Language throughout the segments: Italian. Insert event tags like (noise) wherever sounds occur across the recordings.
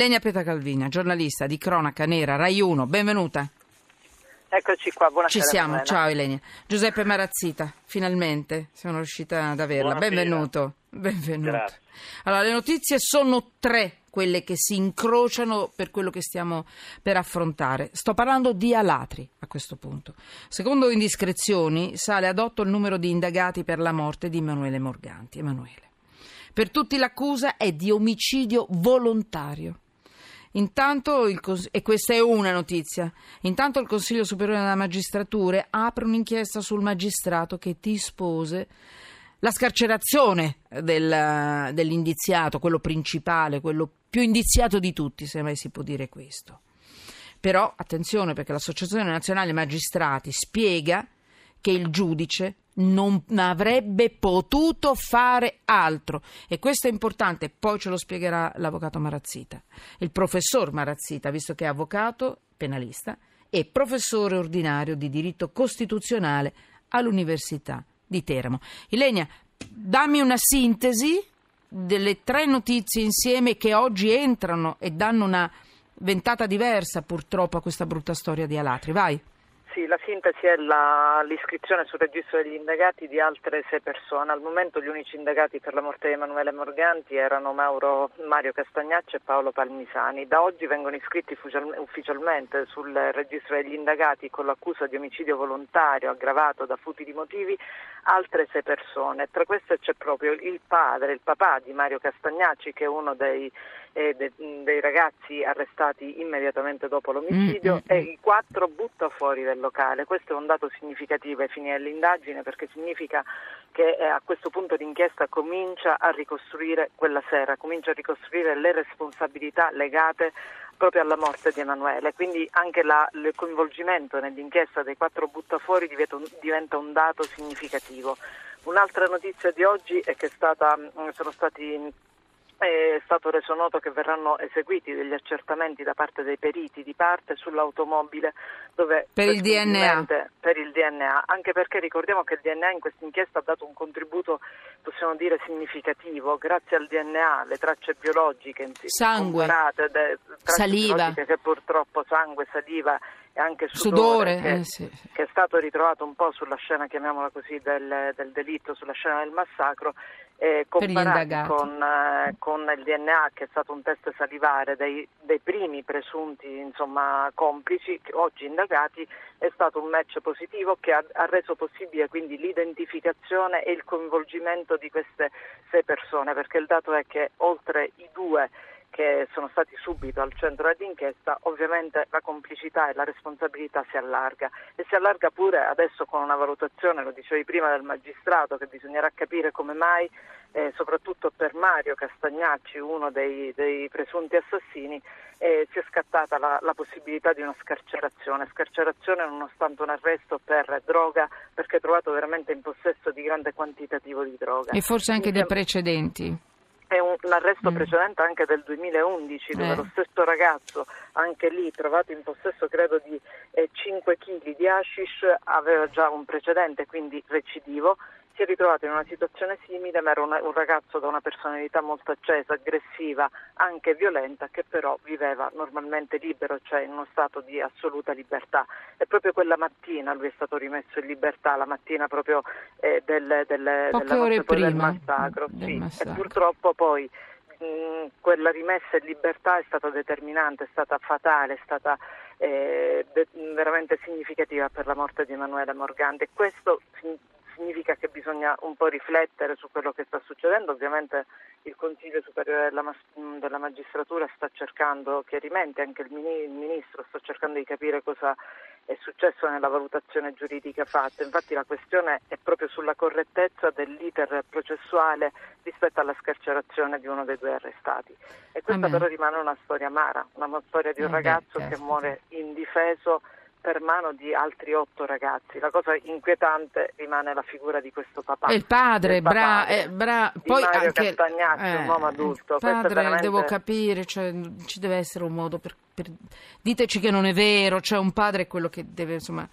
Lenia Peta Calvina, giornalista di Cronaca Nera, Rai 1, benvenuta. Eccoci qua, buonasera. Ci siamo, Manuela. ciao Elenia. Giuseppe Marazzita, finalmente sono riuscita ad averla. Buonasera. Benvenuto. Benvenuto. Grazie. Allora, le notizie sono tre quelle che si incrociano per quello che stiamo per affrontare. Sto parlando di Alatri a questo punto. Secondo indiscrezioni sale ad otto il numero di indagati per la morte di Emanuele Morganti. Emanuele. Per tutti l'accusa è di omicidio volontario. Intanto, il cons- e questa è una notizia, intanto il Consiglio Superiore della Magistratura apre un'inchiesta sul magistrato che dispose la scarcerazione del- dell'indiziato, quello principale, quello più indiziato di tutti, se mai si può dire questo. Però, attenzione, perché l'Associazione Nazionale Magistrati spiega che il giudice non avrebbe potuto fare altro e questo è importante, poi ce lo spiegherà l'avvocato Marazzita, il professor Marazzita, visto che è avvocato penalista e professore ordinario di diritto costituzionale all'Università di Teramo. Ilenia, dammi una sintesi delle tre notizie insieme che oggi entrano e danno una ventata diversa purtroppo a questa brutta storia di Alatri. Vai. Sì, la sintesi è la- l'iscrizione sul registro degli indagati di altre sei persone. Al momento gli unici indagati per la morte di Emanuele Morganti erano Mauro, Mario Castagnacci e Paolo Palmisani. Da oggi vengono iscritti ufficial- ufficialmente sul registro degli indagati con l'accusa di omicidio volontario aggravato da futili motivi altre sei persone. Tra queste c'è proprio il padre, il papà di Mario Castagnacci, che è uno dei, eh, de- dei ragazzi arrestati immediatamente dopo l'omicidio, Mm, mm, e i quattro butta fuori del locale. Questo è un dato significativo ai fini dell'indagine perché significa che eh, a questo punto l'inchiesta comincia a ricostruire quella sera, comincia a ricostruire le responsabilità legate proprio alla morte di Emanuele. Quindi anche la- il coinvolgimento nell'inchiesta dei quattro buttafuori diventa un, diventa un dato significativo. Un'altra notizia di oggi è che stata, mh, sono stati è stato reso noto che verranno eseguiti degli accertamenti da parte dei periti di parte sull'automobile dove Per il DNA. per il DNA, anche perché ricordiamo che il DNA in questa inchiesta ha dato un contributo, possiamo dire, significativo. Grazie al DNA, le tracce biologiche Sangue. comparate, Saliva. che purtroppo sangue, saliva e anche sudore, Sudore, che, eh, sì. che è stato ritrovato un po' sulla scena, chiamiamola così, del, del delitto, sulla scena del massacro, eh, con, eh, con il DNA, che è stato un test salivare dei, dei primi presunti insomma, complici, oggi indagati, è stato un match positivo che ha, ha reso possibile quindi l'identificazione e il coinvolgimento di queste sei persone, perché il dato è che oltre i due che sono stati subito al centro dell'inchiesta, ovviamente la complicità e la responsabilità si allarga e si allarga pure adesso con una valutazione, lo dicevi prima, del magistrato che bisognerà capire come mai, eh, soprattutto per Mario Castagnacci, uno dei, dei presunti assassini, eh, si è scattata la, la possibilità di una scarcerazione, scarcerazione nonostante un arresto per droga perché trovato veramente in possesso di grande quantitativo di droga. E forse anche dei precedenti. È un, un arresto Mm. precedente anche del 2011 dove Eh. lo stesso ragazzo, anche lì trovato in possesso credo di eh, 5 kg di hashish, aveva già un precedente, quindi recidivo. Si è ritrovato in una situazione simile, ma era una- un ragazzo da una personalità molto accesa, aggressiva, anche violenta, che però viveva normalmente libero, cioè in uno stato di assoluta libertà. E proprio quella mattina lui è stato rimesso in libertà, la mattina proprio eh, del, del, della ore poi del prima massacro. del sì. massacro. E purtroppo poi mh, quella rimessa in libertà è stata determinante, è stata fatale, è stata eh, veramente significativa per la morte di Emanuele Morganti questo sin- significa che bisogna un po' riflettere su quello che sta succedendo. Ovviamente il Consiglio Superiore della, Mas- della Magistratura sta cercando chiarimenti, anche il, mini- il Ministro sta cercando di capire cosa è successo nella valutazione giuridica fatta. Infatti la questione è proprio sulla correttezza dell'iter processuale rispetto alla scarcerazione di uno dei due arrestati. E questa Amen. però rimane una storia amara, una storia di un Eh beh, ragazzo che certo. muore indifeso per mano di altri otto ragazzi. La cosa inquietante rimane la figura di questo papà. E il padre, papà, bra, eh, bra- poi Mario anche Castagnacci, un uomo adulto. Il padre veramente- devo capire, cioè, ci deve essere un modo per, per- diteci che non è vero, cioè un padre è quello che deve insomma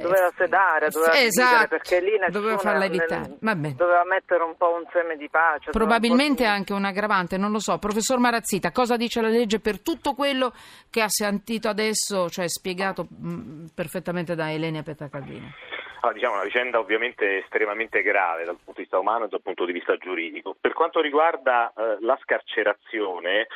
doveva sedare, doveva esatto, perché lì nessuno doveva farla evitare. Nel, doveva mettere un po' un seme di pace. Probabilmente anche un aggravante, non lo so. Professor Marazzita, cosa dice la legge per tutto quello che ha sentito adesso, cioè spiegato mh, mm, perfettamente da Elenia Petacaldini? Ah, diciamo una vicenda ovviamente estremamente grave dal punto di vista umano e dal punto di vista giuridico. Per quanto riguarda eh, la scarcerazione,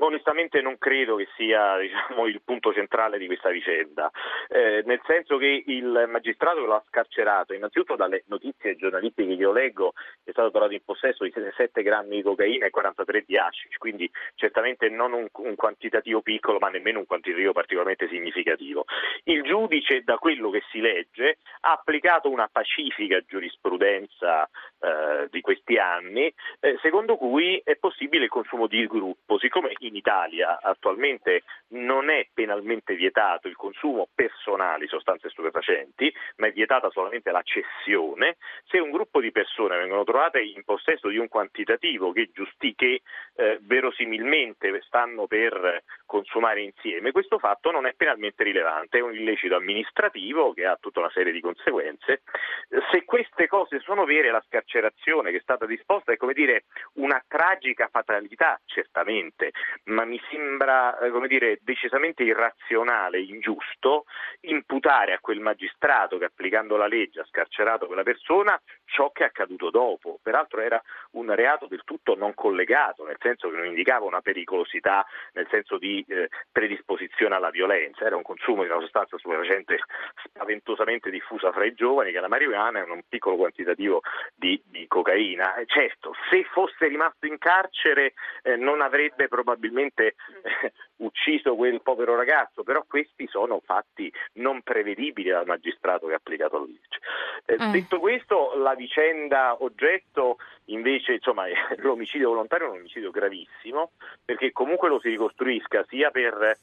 onestamente non credo che sia (laughs) diciamo, il punto centrale di questa vicenda, eh, nel senso che il magistrato che lo ha scarcerato, innanzitutto dalle notizie giornalistiche che io leggo, è stato trovato in possesso di 7 grammi di cocaina e 43 di hashish, quindi certamente non un, un quantitativo piccolo ma nemmeno un quantitativo particolarmente significativo. Il giudice, da quello che si legge, ha applicato una pacifica giurisprudenza eh, di questi anni, eh, secondo cui è possibile il consumo di gruppo. Siccome in Italia attualmente non è penalmente vietato il consumo personale di sostanze stupefacenti, ma è vietata solamente la cessione, se un gruppo di persone vengono trovate in possesso di un quantitativo che, giusti, che eh, verosimilmente stanno per consumare insieme, questo fatto non è penalmente rilevante, è un illecito amministrativo che ha tutta una serie di conseguenze. Se queste cose sono vere, la scarcerazione che è stata disposta è come dire una tragica fatalità, certamente, ma mi sembra eh, come dire, decisamente irrazionale, ingiusto, imputare a quel magistrato che applicando la legge ha scarcerato quella persona ciò che è accaduto dopo. Peraltro era un reato del tutto non collegato, nel senso che non indicava una pericolosità, nel senso di eh, predisposizione alla violenza, era un consumo di una sostanza stupefacente spaventosamente diffusa fra i giovani, che la marijuana è un piccolo quantitativo di, di cocaina. Certo, se fosse rimasto in carcere eh, non avrebbe probabilmente eh, ucciso quel povero ragazzo, però questi sono fatti non prevedibili dal magistrato che ha applicato la legge. Eh, eh. Detto questo, la vicenda oggetto invece, insomma, (laughs) l'omicidio volontario è un omicidio gravissimo, perché comunque lo si ricostruisca sia per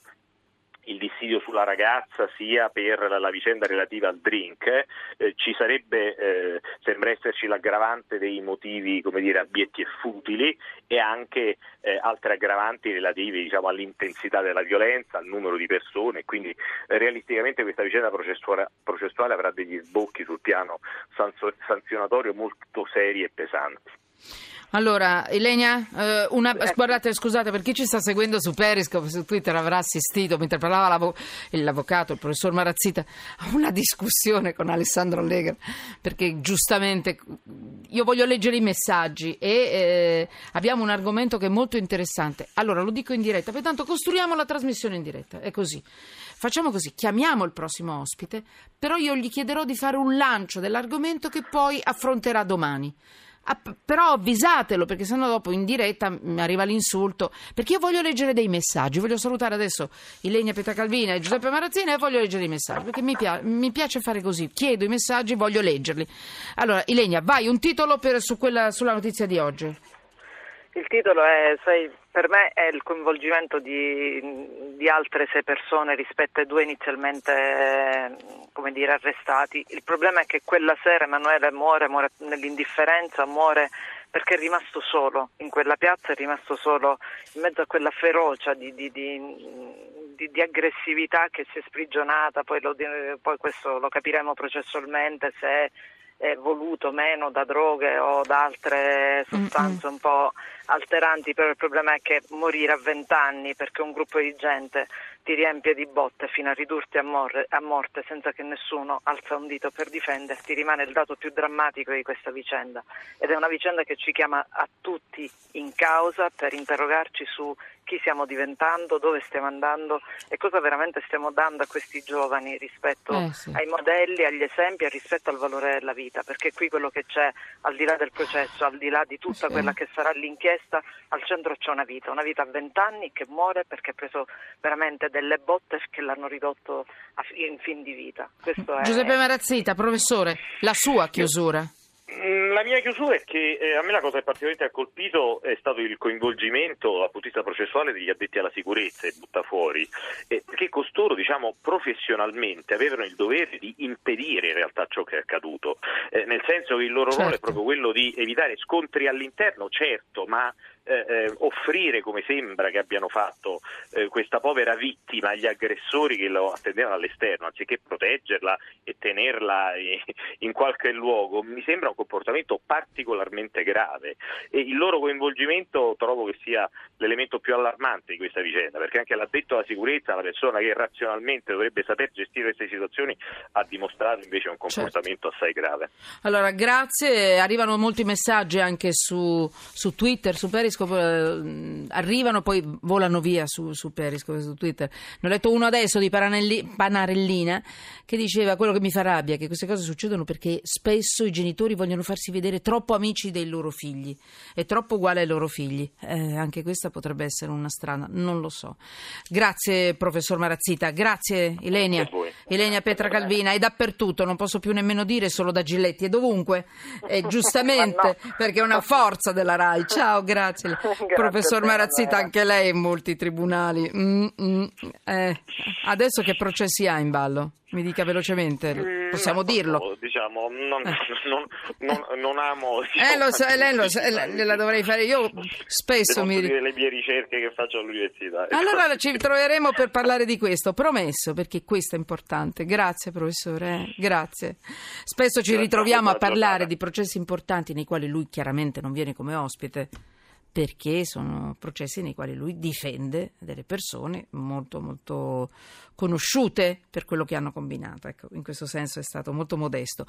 il dissidio sulla ragazza sia per la, vicenda relativa al drink, eh, ci sarebbe, eh, sembra esserci l'aggravante dei motivi, come dire, abietti e futili e anche eh, altre aggravanti relative diciamo, all'intensità della violenza, al numero di persone, quindi eh, realisticamente questa vicenda processuale, processuale avrà degli sbocchi sul piano sanzionatorio molto seri e pesanti. Allora, Elenia, eh, una, guardate, scusate, per chi ci sta seguendo su Periscope, su Twitter avrà assistito, mentre parlava l'avo, l'avvocato, il professor Marazzita, a una discussione con Alessandro Lega, perché giustamente io voglio leggere i messaggi e eh, abbiamo un argomento che è molto interessante. Allora, lo dico in diretta, pertanto costruiamo la trasmissione in diretta, è così. Facciamo così, chiamiamo il prossimo ospite, però io gli chiederò di fare un lancio dell'argomento che poi affronterà domani. Ah, però avvisatelo perché sennò dopo in diretta mi arriva l'insulto. Perché io voglio leggere dei messaggi voglio salutare adesso Ilenia Petacalvina e Giuseppe Marazzina e voglio leggere i messaggi perché mi, pia- mi, piace fare così chiedo i messaggi voglio leggerli. Allora Ilenia vai un titolo per, su quella, sulla notizia di oggi il titolo è, sai, per me è il coinvolgimento di, di, altre sei persone rispetto ai due inizialmente dire, arrestati. Il problema è che quella sera Emanuele muore, muore nell'indifferenza, muore perché è rimasto solo in quella piazza, è rimasto solo in mezzo a quella ferocia di, di, di, di aggressività che si è sprigionata, poi, lo, poi questo lo capiremo processualmente se è voluto meno da droghe o da altre sostanze Mm-mm. un po' alteranti, però il problema è che morire a vent'anni perché un gruppo di gente ti riempie di botte fino a ridurti a, morre, a, morte senza che nessuno alza un dito per difenderti rimane il dato più drammatico di questa vicenda ed è una vicenda che ci chiama a tutti in causa per interrogarci su chi stiamo diventando, dove stiamo andando e cosa veramente stiamo dando a questi giovani rispetto eh, sì. ai modelli, agli esempi e rispetto al valore della vita, perché qui quello che c'è al di là del processo, al di là di tutta sì. quella che sarà l'inchiesta, al centro c'è una vita, una vita a vent'anni che muore perché ha preso veramente delle botte che l'hanno ridotto in fin di vita. Giuseppe Marazzita, professore, la sua chiusura. Mm, la mia chiusura è che eh, a me la cosa che particolarmente ha colpito è stato il coinvolgimento dal punto processuale degli addetti alla sicurezza e butta fuori, eh, perché costoro diciamo, professionalmente avevano il dovere di impedire in realtà ciò che è accaduto, eh, nel senso che il loro certo. ruolo è certo. proprio quello di evitare scontri all'interno, certo, ma eh, eh, offrire, come sembra che abbiano fatto, eh, questa povera vittima agli aggressori che lo attendevano all'esterno, anziché proteggerla e tenerla in qualche luogo, mi sembra un comportamento particolarmente grave e il loro coinvolgimento trovo che sia l'elemento più allarmante di questa vicenda, perché anche l'addetto alla sicurezza, la persona che razionalmente dovrebbe saper gestire queste situazioni, ha dimostrato invece un certo. comportamento certo. assai grave. Allora, grazie, arrivano molti messaggi anche su, su Twitter, su Periscope, eh, arrivano poi volano via su, su Periscope, su Twitter. Ne ho letto uno adesso di Panarellina che diceva quello che mi fa rabbia, che queste cose succedono perché spesso i genitori vogliono farsi vedere troppo amici dei loro figli e troppo uguali ai loro figli. Eh, anche questa potrebbe essere una strana, non lo so. Grazie professor Marazzita, grazie Ilenia. Ilenia Petra Calvina è dappertutto, non posso più nemmeno dire solo da Giletti, è dovunque, e giustamente (laughs) no. perché è una forza della RAI. Ciao, grazie. (laughs) grazie professor Marazzita, anche lei in molti tribunali. Mm, mm, eh. Adesso che processi ha in ballo? Mi dica velocemente, mm, possiamo dirlo. Diciamo, non, eh. (laughs) non, non, non amo. Diciamo, eh, lo so, lei lo sa, la dovrei fare io. Spesso mi. dire le mie ricerche che faccio all'università. (laughs) Allora ci troveremo per parlare di questo, promesso, perché questo è importante. Grazie, professore. Eh. Grazie. Spesso ci ritroviamo a parlare di processi importanti nei quali lui chiaramente non viene come ospite perché sono processi nei quali lui difende delle persone molto molto conosciute per quello che hanno combinato. Ecco, in questo senso è stato molto modesto.